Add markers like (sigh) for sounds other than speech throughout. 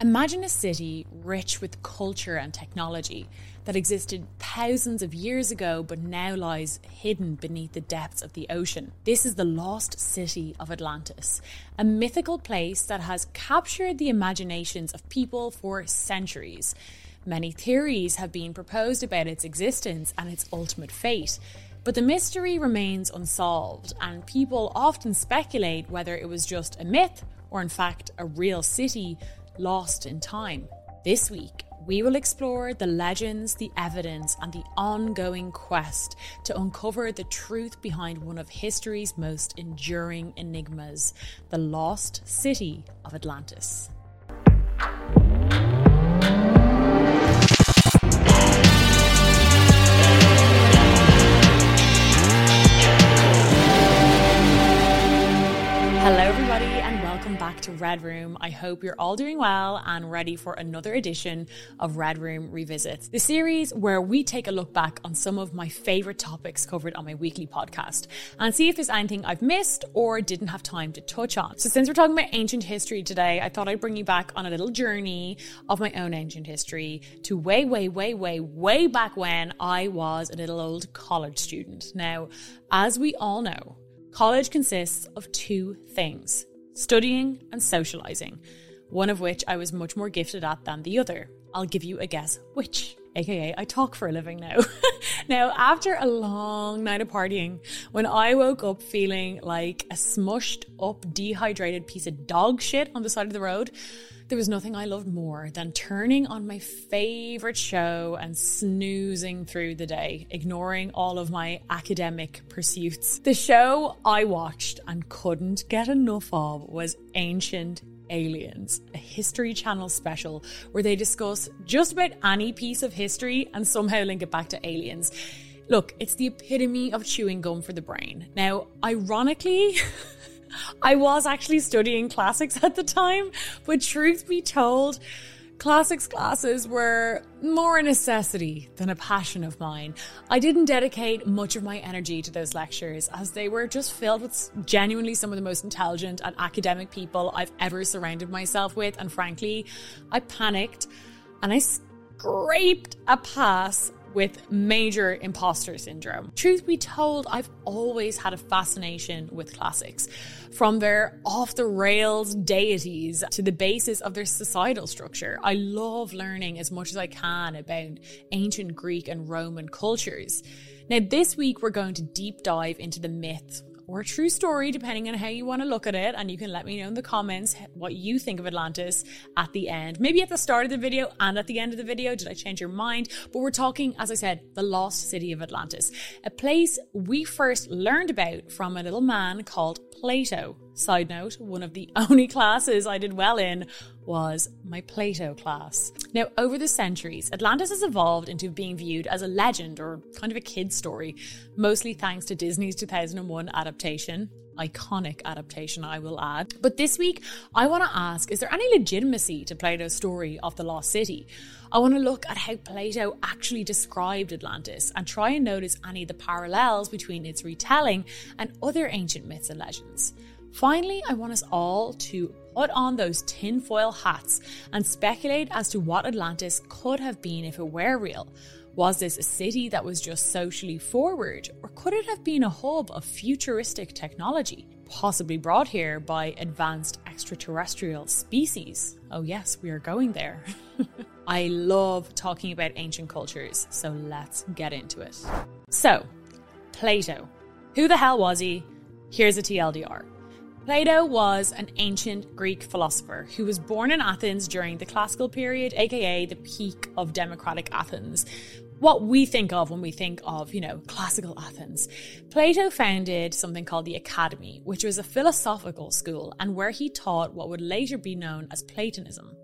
Imagine a city rich with culture and technology that existed thousands of years ago but now lies hidden beneath the depths of the ocean. This is the lost city of Atlantis, a mythical place that has captured the imaginations of people for centuries. Many theories have been proposed about its existence and its ultimate fate. But the mystery remains unsolved, and people often speculate whether it was just a myth or, in fact, a real city lost in time. This week, we will explore the legends, the evidence, and the ongoing quest to uncover the truth behind one of history's most enduring enigmas the lost city of Atlantis. Red Room. I hope you're all doing well and ready for another edition of Red Room Revisits, the series where we take a look back on some of my favorite topics covered on my weekly podcast and see if there's anything I've missed or didn't have time to touch on. So, since we're talking about ancient history today, I thought I'd bring you back on a little journey of my own ancient history to way, way, way, way, way back when I was a little old college student. Now, as we all know, College consists of two things studying and socializing, one of which I was much more gifted at than the other. I'll give you a guess which. AKA, I talk for a living now. (laughs) now, after a long night of partying, when I woke up feeling like a smushed up, dehydrated piece of dog shit on the side of the road, there was nothing I loved more than turning on my favorite show and snoozing through the day, ignoring all of my academic pursuits. The show I watched and couldn't get enough of was Ancient Aliens, a History Channel special where they discuss just about any piece of history and somehow link it back to aliens. Look, it's the epitome of chewing gum for the brain. Now, ironically, (laughs) I was actually studying classics at the time, but truth be told, classics classes were more a necessity than a passion of mine. I didn't dedicate much of my energy to those lectures as they were just filled with genuinely some of the most intelligent and academic people I've ever surrounded myself with. And frankly, I panicked and I scraped a pass with major imposter syndrome. Truth be told, I've always had a fascination with classics. From their off the rails deities to the basis of their societal structure. I love learning as much as I can about ancient Greek and Roman cultures. Now, this week we're going to deep dive into the myth or a true story, depending on how you want to look at it. And you can let me know in the comments what you think of Atlantis at the end. Maybe at the start of the video and at the end of the video. Did I change your mind? But we're talking, as I said, the lost city of Atlantis, a place we first learned about from a little man called Plato. Side note, one of the (laughs) only classes I did well in was my Plato class. Now, over the centuries, Atlantis has evolved into being viewed as a legend or kind of a kid's story, mostly thanks to Disney's 2001 adaptation. Iconic adaptation, I will add. But this week, I want to ask is there any legitimacy to Plato's story of the lost city? I want to look at how Plato actually described Atlantis and try and notice any of the parallels between its retelling and other ancient myths and legends. Finally, I want us all to put on those tinfoil hats and speculate as to what Atlantis could have been if it were real. Was this a city that was just socially forward, or could it have been a hub of futuristic technology, possibly brought here by advanced extraterrestrial species? Oh, yes, we are going there. (laughs) I love talking about ancient cultures, so let's get into it. So, Plato. Who the hell was he? Here's a TLDR. Plato was an ancient Greek philosopher who was born in Athens during the classical period, aka the peak of democratic Athens. What we think of when we think of, you know, classical Athens. Plato founded something called the Academy, which was a philosophical school and where he taught what would later be known as Platonism.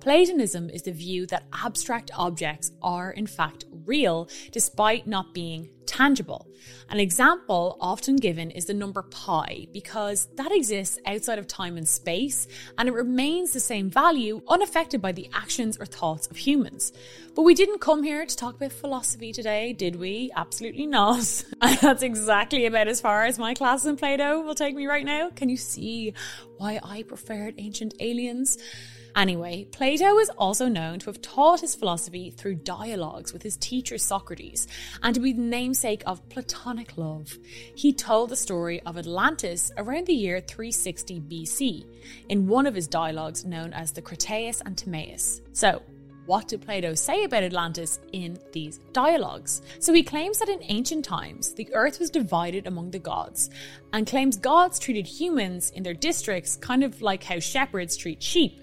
Platonism is the view that abstract objects are in fact real despite not being tangible. An example often given is the number pi because that exists outside of time and space and it remains the same value unaffected by the actions or thoughts of humans. But we didn't come here to talk about philosophy today, did we? Absolutely not. (laughs) That's exactly about as far as my class in Plato will take me right now. Can you see why I preferred ancient aliens? Anyway, Plato is also known to have taught his philosophy through dialogues with his teacher Socrates and to be the namesake of Platonic love. He told the story of Atlantis around the year 360 BC in one of his dialogues known as the Critias and Timaeus. So, what did Plato say about Atlantis in these dialogues? So he claims that in ancient times, the earth was divided among the gods, and claims gods treated humans in their districts kind of like how shepherds treat sheep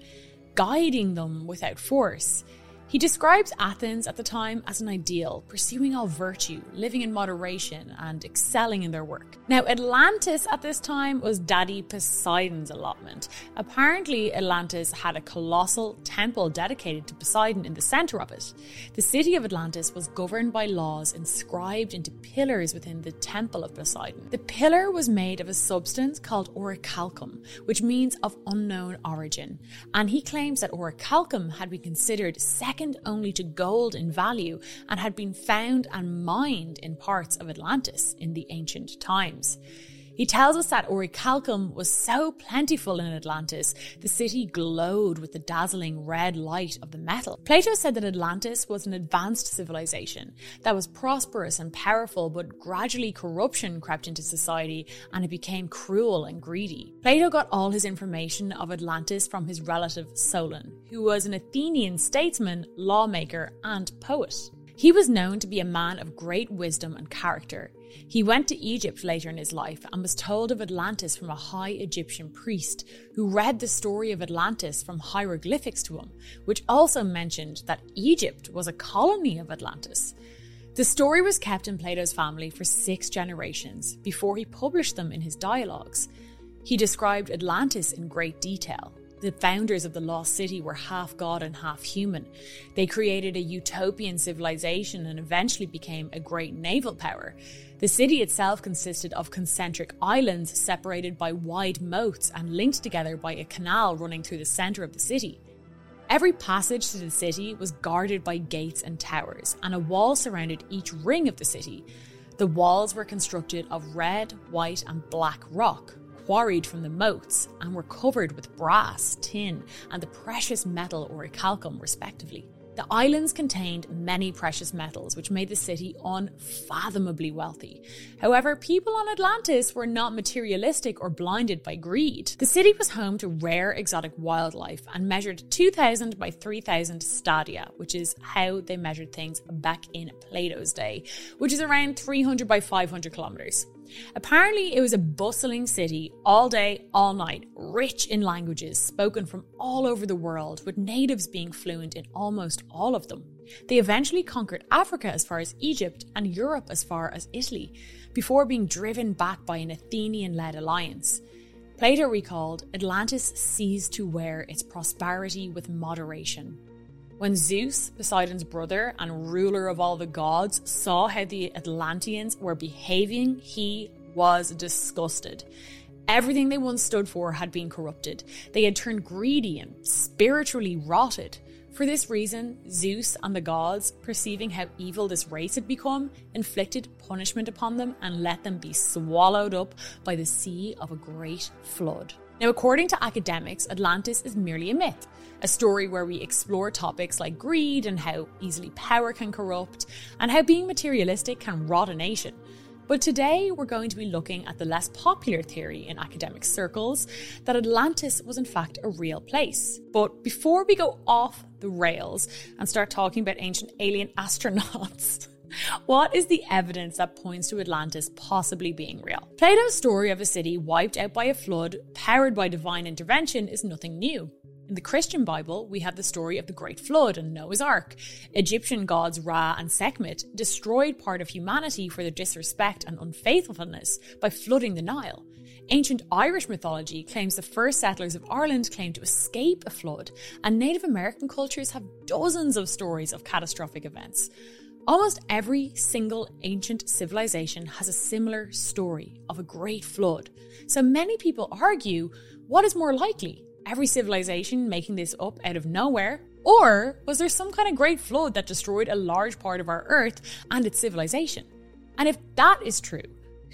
guiding them without force. He describes Athens at the time as an ideal, pursuing all virtue, living in moderation, and excelling in their work. Now, Atlantis at this time was Daddy Poseidon's allotment. Apparently, Atlantis had a colossal temple dedicated to Poseidon in the center of it. The city of Atlantis was governed by laws inscribed into pillars within the temple of Poseidon. The pillar was made of a substance called orichalcum, which means of unknown origin, and he claims that orichalcum had been considered second second only to gold in value and had been found and mined in parts of Atlantis in the ancient times. He tells us that orichalcum was so plentiful in Atlantis, the city glowed with the dazzling red light of the metal. Plato said that Atlantis was an advanced civilization that was prosperous and powerful, but gradually corruption crept into society and it became cruel and greedy. Plato got all his information of Atlantis from his relative Solon, who was an Athenian statesman, lawmaker, and poet. He was known to be a man of great wisdom and character. He went to Egypt later in his life and was told of Atlantis from a high Egyptian priest who read the story of Atlantis from hieroglyphics to him, which also mentioned that Egypt was a colony of Atlantis. The story was kept in Plato's family for six generations before he published them in his dialogues. He described Atlantis in great detail, the founders of the lost city were half god and half human. They created a utopian civilization and eventually became a great naval power. The city itself consisted of concentric islands separated by wide moats and linked together by a canal running through the centre of the city. Every passage to the city was guarded by gates and towers, and a wall surrounded each ring of the city. The walls were constructed of red, white, and black rock, quarried from the moats and were covered with brass, tin, and the precious metal orichalcum, respectively. The islands contained many precious metals, which made the city unfathomably wealthy. However, people on Atlantis were not materialistic or blinded by greed. The city was home to rare exotic wildlife and measured 2,000 by 3,000 stadia, which is how they measured things back in Plato's day, which is around 300 by 500 kilometers. Apparently, it was a bustling city all day, all night, rich in languages spoken from all over the world, with natives being fluent in almost all of them. They eventually conquered Africa as far as Egypt and Europe as far as Italy, before being driven back by an Athenian led alliance. Plato recalled Atlantis ceased to wear its prosperity with moderation. When Zeus, Poseidon's brother and ruler of all the gods, saw how the Atlanteans were behaving, he was disgusted. Everything they once stood for had been corrupted. They had turned greedy and spiritually rotted. For this reason, Zeus and the gods, perceiving how evil this race had become, inflicted punishment upon them and let them be swallowed up by the sea of a great flood. Now, according to academics, Atlantis is merely a myth, a story where we explore topics like greed and how easily power can corrupt, and how being materialistic can rot a nation. But today we're going to be looking at the less popular theory in academic circles that Atlantis was in fact a real place. But before we go off the rails and start talking about ancient alien (laughs) astronauts, what is the evidence that points to Atlantis possibly being real? Plato's story of a city wiped out by a flood, powered by divine intervention, is nothing new. In the Christian Bible, we have the story of the Great Flood and Noah's Ark. Egyptian gods Ra and Sekhmet destroyed part of humanity for their disrespect and unfaithfulness by flooding the Nile. Ancient Irish mythology claims the first settlers of Ireland claimed to escape a flood, and Native American cultures have dozens of stories of catastrophic events. Almost every single ancient civilization has a similar story of a great flood. So many people argue what is more likely? Every civilization making this up out of nowhere? Or was there some kind of great flood that destroyed a large part of our Earth and its civilization? And if that is true,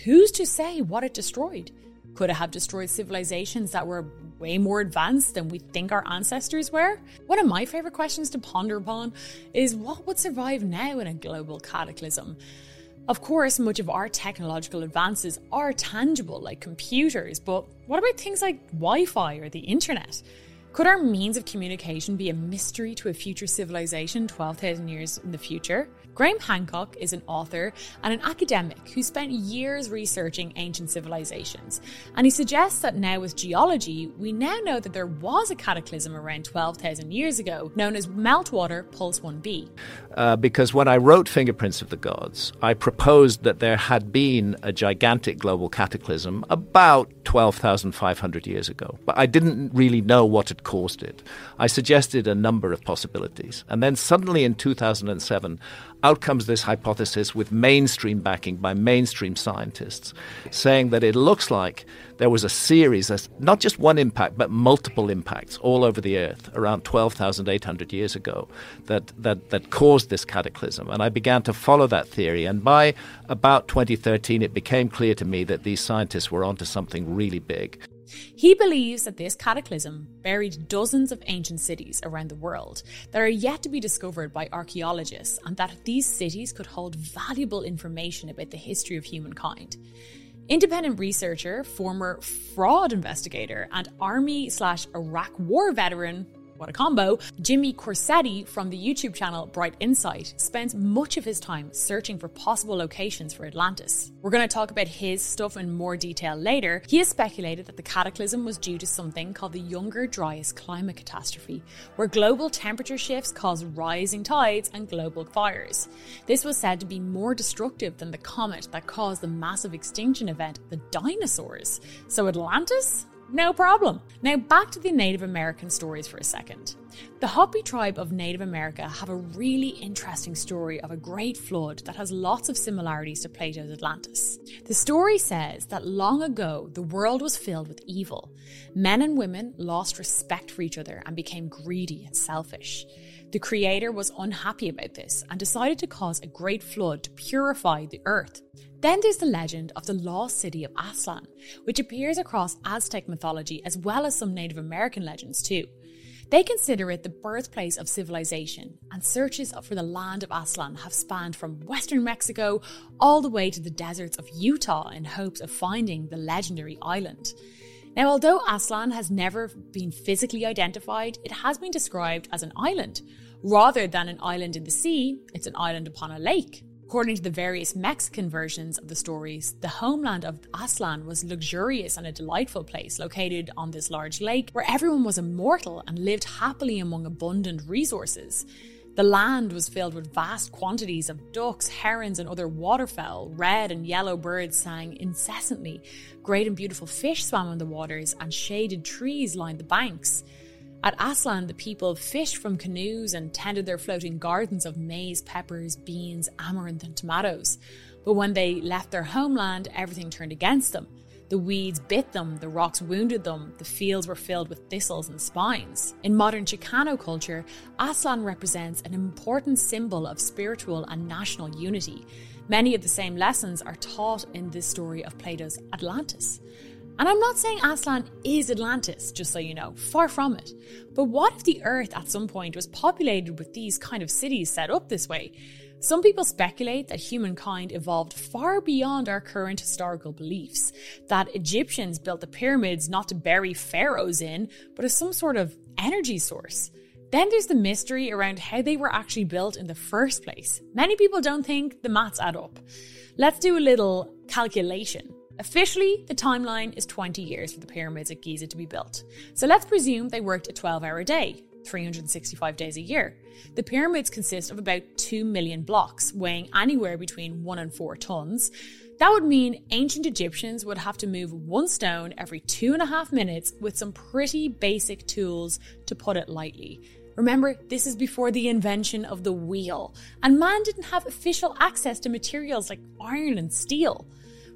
who's to say what it destroyed? Could it have destroyed civilizations that were way more advanced than we think our ancestors were? One of my favourite questions to ponder upon is what would survive now in a global cataclysm? Of course, much of our technological advances are tangible, like computers, but what about things like Wi Fi or the internet? Could our means of communication be a mystery to a future civilization 12,000 years in the future? Graham Hancock is an author and an academic who spent years researching ancient civilizations, and he suggests that now with geology, we now know that there was a cataclysm around 12,000 years ago known as Meltwater Pulse 1b. Uh, because when I wrote Fingerprints of the Gods, I proposed that there had been a gigantic global cataclysm about 12,500 years ago, but I didn't really know what had caused it. I suggested a number of possibilities, and then suddenly in 2007, out comes this hypothesis with mainstream backing by mainstream scientists, saying that it looks like there was a series, of, not just one impact, but multiple impacts all over the Earth around 12,800 years ago that, that, that caused this cataclysm. And I began to follow that theory. And by about 2013, it became clear to me that these scientists were onto something really big. He believes that this cataclysm buried dozens of ancient cities around the world that are yet to be discovered by archaeologists, and that these cities could hold valuable information about the history of humankind. Independent researcher, former fraud investigator, and army slash Iraq war veteran what a combo. Jimmy Corsetti from the YouTube channel Bright Insight spends much of his time searching for possible locations for Atlantis. We're going to talk about his stuff in more detail later. He has speculated that the cataclysm was due to something called the Younger Dryas climate catastrophe, where global temperature shifts cause rising tides and global fires. This was said to be more destructive than the comet that caused the massive extinction event, the dinosaurs. So Atlantis? No problem. Now, back to the Native American stories for a second. The Hopi tribe of Native America have a really interesting story of a great flood that has lots of similarities to Plato's Atlantis. The story says that long ago, the world was filled with evil. Men and women lost respect for each other and became greedy and selfish. The Creator was unhappy about this and decided to cause a great flood to purify the earth. Then there's the legend of the lost city of Aztlan, which appears across Aztec mythology as well as some Native American legends too. They consider it the birthplace of civilization, and searches for the land of Aztlan have spanned from western Mexico all the way to the deserts of Utah in hopes of finding the legendary island. Now, although Aztlan has never been physically identified, it has been described as an island. Rather than an island in the sea, it's an island upon a lake. According to the various Mexican versions of the stories, the homeland of Aztlan was luxurious and a delightful place located on this large lake where everyone was immortal and lived happily among abundant resources. The land was filled with vast quantities of ducks, herons, and other waterfowl. Red and yellow birds sang incessantly. Great and beautiful fish swam in the waters, and shaded trees lined the banks. At Aztlan, the people fished from canoes and tended their floating gardens of maize, peppers, beans, amaranth, and tomatoes. But when they left their homeland, everything turned against them. The weeds bit them, the rocks wounded them, the fields were filled with thistles and spines. In modern Chicano culture, Aztlan represents an important symbol of spiritual and national unity. Many of the same lessons are taught in this story of Plato's Atlantis. And I'm not saying Aztlan is Atlantis, just so you know, far from it. But what if the Earth at some point was populated with these kind of cities set up this way? Some people speculate that humankind evolved far beyond our current historical beliefs, that Egyptians built the pyramids not to bury pharaohs in, but as some sort of energy source. Then there's the mystery around how they were actually built in the first place. Many people don't think the maths add up. Let's do a little calculation. Officially, the timeline is 20 years for the pyramids at Giza to be built. So let's presume they worked a 12 hour day, 365 days a year. The pyramids consist of about 2 million blocks, weighing anywhere between 1 and 4 tons. That would mean ancient Egyptians would have to move one stone every two and a half minutes with some pretty basic tools, to put it lightly. Remember, this is before the invention of the wheel, and man didn't have official access to materials like iron and steel.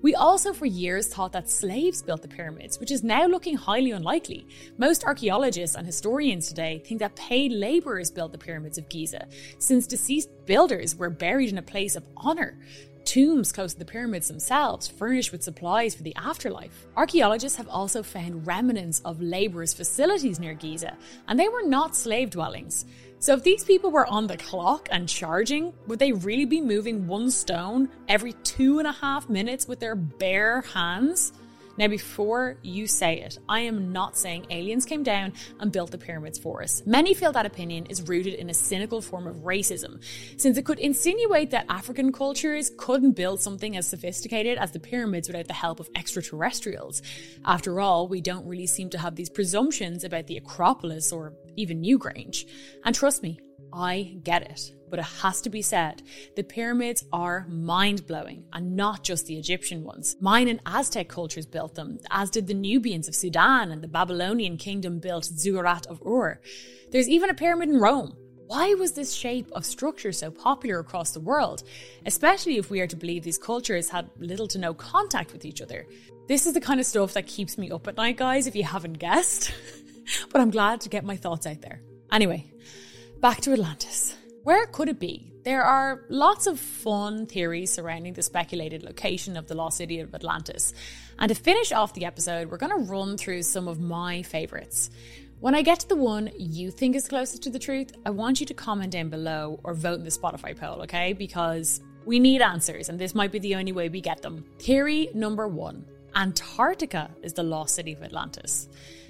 We also, for years, thought that slaves built the pyramids, which is now looking highly unlikely. Most archaeologists and historians today think that paid labourers built the pyramids of Giza, since deceased builders were buried in a place of honour tombs close to the pyramids themselves, furnished with supplies for the afterlife. Archaeologists have also found remnants of labourers' facilities near Giza, and they were not slave dwellings. So, if these people were on the clock and charging, would they really be moving one stone every two and a half minutes with their bare hands? Now, before you say it, I am not saying aliens came down and built the pyramids for us. Many feel that opinion is rooted in a cynical form of racism, since it could insinuate that African cultures couldn't build something as sophisticated as the pyramids without the help of extraterrestrials. After all, we don't really seem to have these presumptions about the Acropolis or even Newgrange. And trust me, I get it but it has to be said the pyramids are mind blowing and not just the Egyptian ones. Mayan and Aztec cultures built them, as did the Nubians of Sudan and the Babylonian kingdom built Ziggurat of Ur. There's even a pyramid in Rome. Why was this shape of structure so popular across the world, especially if we are to believe these cultures had little to no contact with each other? This is the kind of stuff that keeps me up at night, guys, if you haven't guessed. (laughs) but I'm glad to get my thoughts out there. Anyway, back to Atlantis. Where could it be? There are lots of fun theories surrounding the speculated location of the lost city of Atlantis. And to finish off the episode, we're going to run through some of my favourites. When I get to the one you think is closest to the truth, I want you to comment down below or vote in the Spotify poll, okay? Because we need answers, and this might be the only way we get them. Theory number one Antarctica is the lost city of Atlantis.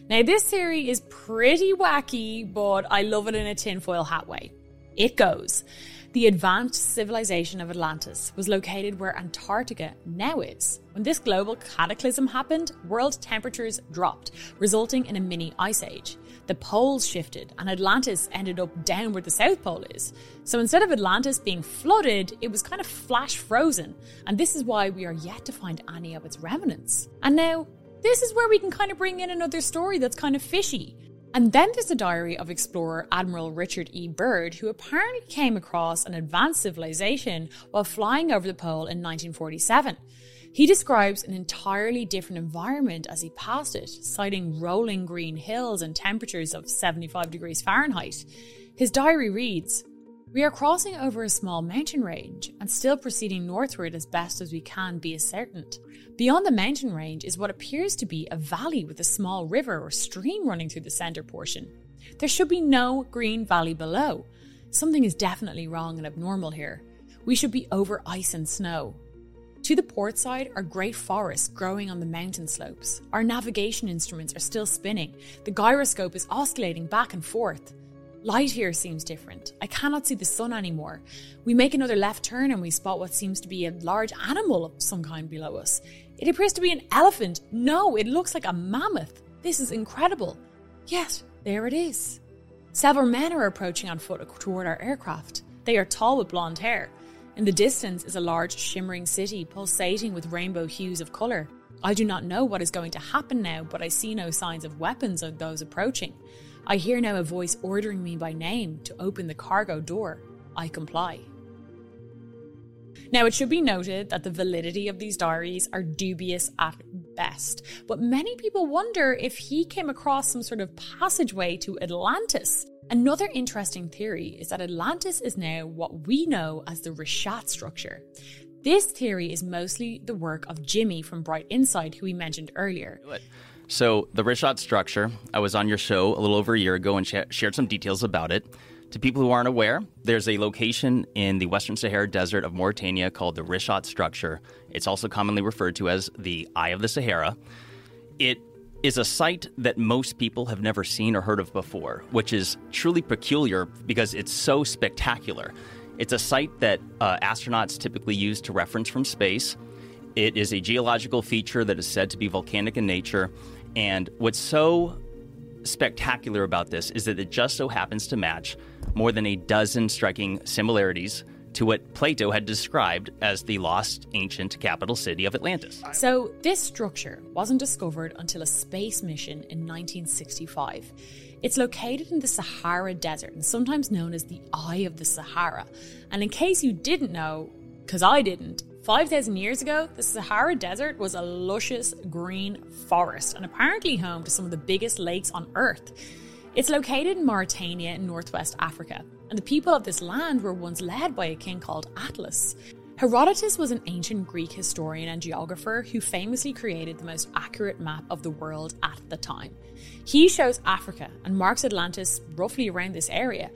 Now, this theory is pretty wacky, but I love it in a tinfoil hat way. It goes. The advanced civilization of Atlantis was located where Antarctica now is. When this global cataclysm happened, world temperatures dropped, resulting in a mini ice age. The poles shifted, and Atlantis ended up down where the South Pole is. So instead of Atlantis being flooded, it was kind of flash frozen, and this is why we are yet to find any of its remnants. And now, this is where we can kind of bring in another story that's kind of fishy. And then there's the diary of explorer Admiral Richard E. Byrd, who apparently came across an advanced civilization while flying over the pole in 1947. He describes an entirely different environment as he passed it, citing rolling green hills and temperatures of 75 degrees Fahrenheit. His diary reads we are crossing over a small mountain range and still proceeding northward as best as we can be ascertained. Beyond the mountain range is what appears to be a valley with a small river or stream running through the centre portion. There should be no green valley below. Something is definitely wrong and abnormal here. We should be over ice and snow. To the port side are great forests growing on the mountain slopes. Our navigation instruments are still spinning. The gyroscope is oscillating back and forth. Light here seems different. I cannot see the sun anymore. We make another left turn and we spot what seems to be a large animal of some kind below us. It appears to be an elephant. No, it looks like a mammoth. This is incredible. Yet, there it is. Several men are approaching on foot toward our aircraft. They are tall with blonde hair. In the distance is a large shimmering city pulsating with rainbow hues of colour. I do not know what is going to happen now, but I see no signs of weapons of those approaching. I hear now a voice ordering me by name to open the cargo door. I comply. Now, it should be noted that the validity of these diaries are dubious at best, but many people wonder if he came across some sort of passageway to Atlantis. Another interesting theory is that Atlantis is now what we know as the Richat structure. This theory is mostly the work of Jimmy from Bright Insight, who we mentioned earlier. So, the Richat structure, I was on your show a little over a year ago and sh- shared some details about it. To people who aren't aware, there's a location in the Western Sahara Desert of Mauritania called the Richat structure. It's also commonly referred to as the Eye of the Sahara. It is a site that most people have never seen or heard of before, which is truly peculiar because it's so spectacular. It's a site that uh, astronauts typically use to reference from space. It is a geological feature that is said to be volcanic in nature, and what's so spectacular about this is that it just so happens to match more than a dozen striking similarities to what Plato had described as the lost ancient capital city of Atlantis. So, this structure wasn't discovered until a space mission in 1965. It's located in the Sahara Desert and sometimes known as the Eye of the Sahara. And in case you didn't know, because I didn't, 5,000 years ago, the Sahara Desert was a luscious green forest and apparently home to some of the biggest lakes on Earth. It's located in Mauritania in northwest Africa, and the people of this land were once led by a king called Atlas. Herodotus was an ancient Greek historian and geographer who famously created the most accurate map of the world at the time. He shows Africa and marks Atlantis roughly around this area.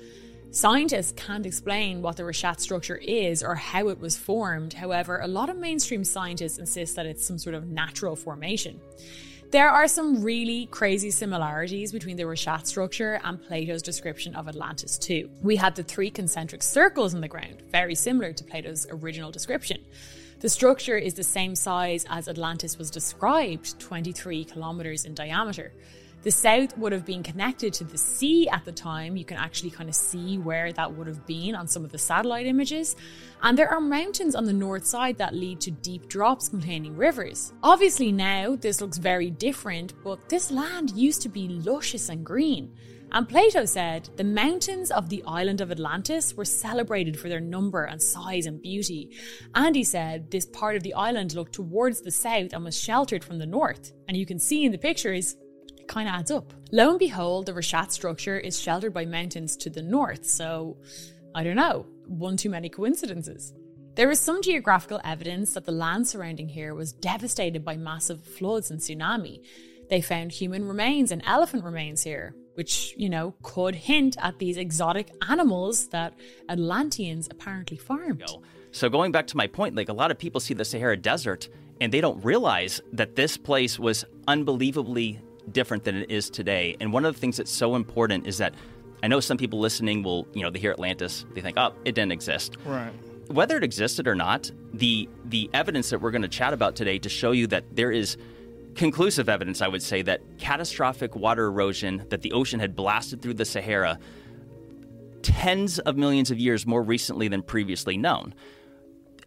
Scientists can't explain what the Richat structure is or how it was formed. However, a lot of mainstream scientists insist that it's some sort of natural formation. There are some really crazy similarities between the Richat structure and Plato's description of Atlantis, too. We had the three concentric circles in the ground, very similar to Plato's original description. The structure is the same size as Atlantis was described, 23 kilometers in diameter. The south would have been connected to the sea at the time. You can actually kind of see where that would have been on some of the satellite images. And there are mountains on the north side that lead to deep drops containing rivers. Obviously, now this looks very different, but this land used to be luscious and green. And Plato said the mountains of the island of Atlantis were celebrated for their number and size and beauty. And he said this part of the island looked towards the south and was sheltered from the north. And you can see in the pictures kind of adds up. Lo and behold, the Richat structure is sheltered by mountains to the north, so I don't know, one too many coincidences. There is some geographical evidence that the land surrounding here was devastated by massive floods and tsunami. They found human remains and elephant remains here, which, you know, could hint at these exotic animals that Atlanteans apparently farmed. So, going back to my point, like a lot of people see the Sahara Desert and they don't realize that this place was unbelievably different than it is today. And one of the things that's so important is that I know some people listening will, you know, they hear Atlantis, they think, oh, it didn't exist. Right. Whether it existed or not, the the evidence that we're going to chat about today to show you that there is conclusive evidence, I would say, that catastrophic water erosion that the ocean had blasted through the Sahara tens of millions of years more recently than previously known.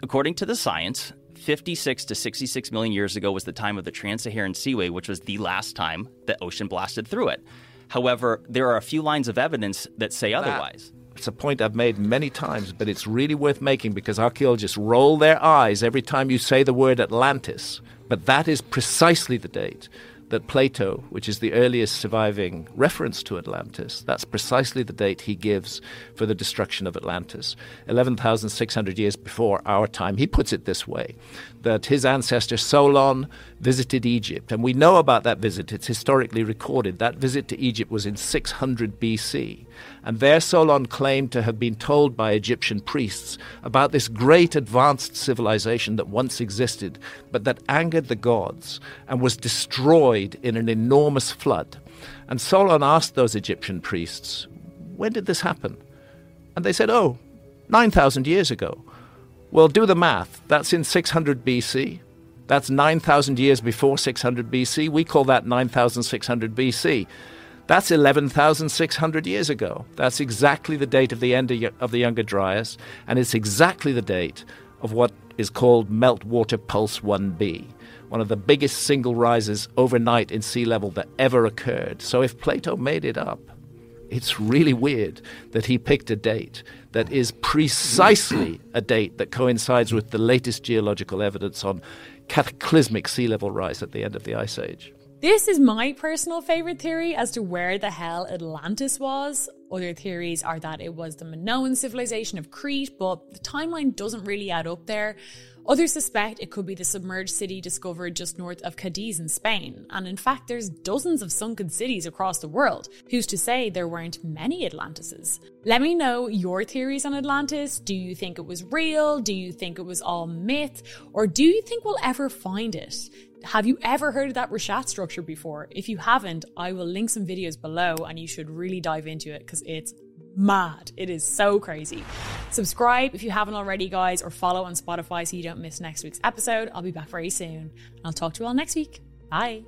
According to the science, 56 to 66 million years ago was the time of the Trans Saharan Seaway, which was the last time the ocean blasted through it. However, there are a few lines of evidence that say otherwise. It's a point I've made many times, but it's really worth making because archaeologists roll their eyes every time you say the word Atlantis. But that is precisely the date that Plato, which is the earliest surviving reference to Atlantis, that's precisely the date he gives for the destruction of Atlantis, 11,600 years before our time. He puts it this way that his ancestor Solon visited Egypt, and we know about that visit, it's historically recorded. That visit to Egypt was in 600 BC. And there Solon claimed to have been told by Egyptian priests about this great advanced civilization that once existed, but that angered the gods and was destroyed in an enormous flood. And Solon asked those Egyptian priests, When did this happen? And they said, Oh, 9,000 years ago. Well, do the math. That's in 600 BC. That's 9,000 years before 600 BC. We call that 9,600 BC. That's 11,600 years ago. That's exactly the date of the end of the Younger Dryas, and it's exactly the date of what is called Meltwater Pulse 1b, one of the biggest single rises overnight in sea level that ever occurred. So if Plato made it up, it's really weird that he picked a date that is precisely a date that coincides with the latest geological evidence on cataclysmic sea level rise at the end of the Ice Age. This is my personal favorite theory as to where the hell Atlantis was. Other theories are that it was the Minoan civilization of Crete, but the timeline doesn't really add up there. Others suspect it could be the submerged city discovered just north of Cadiz in Spain. And in fact, there's dozens of sunken cities across the world. Who's to say there weren't many Atlantises? Let me know your theories on Atlantis. Do you think it was real? Do you think it was all myth? Or do you think we'll ever find it? Have you ever heard of that Richat structure before? If you haven't, I will link some videos below and you should really dive into it because it's mad. It is so crazy. Subscribe if you haven't already, guys, or follow on Spotify so you don't miss next week's episode. I'll be back very soon. I'll talk to you all next week. Bye.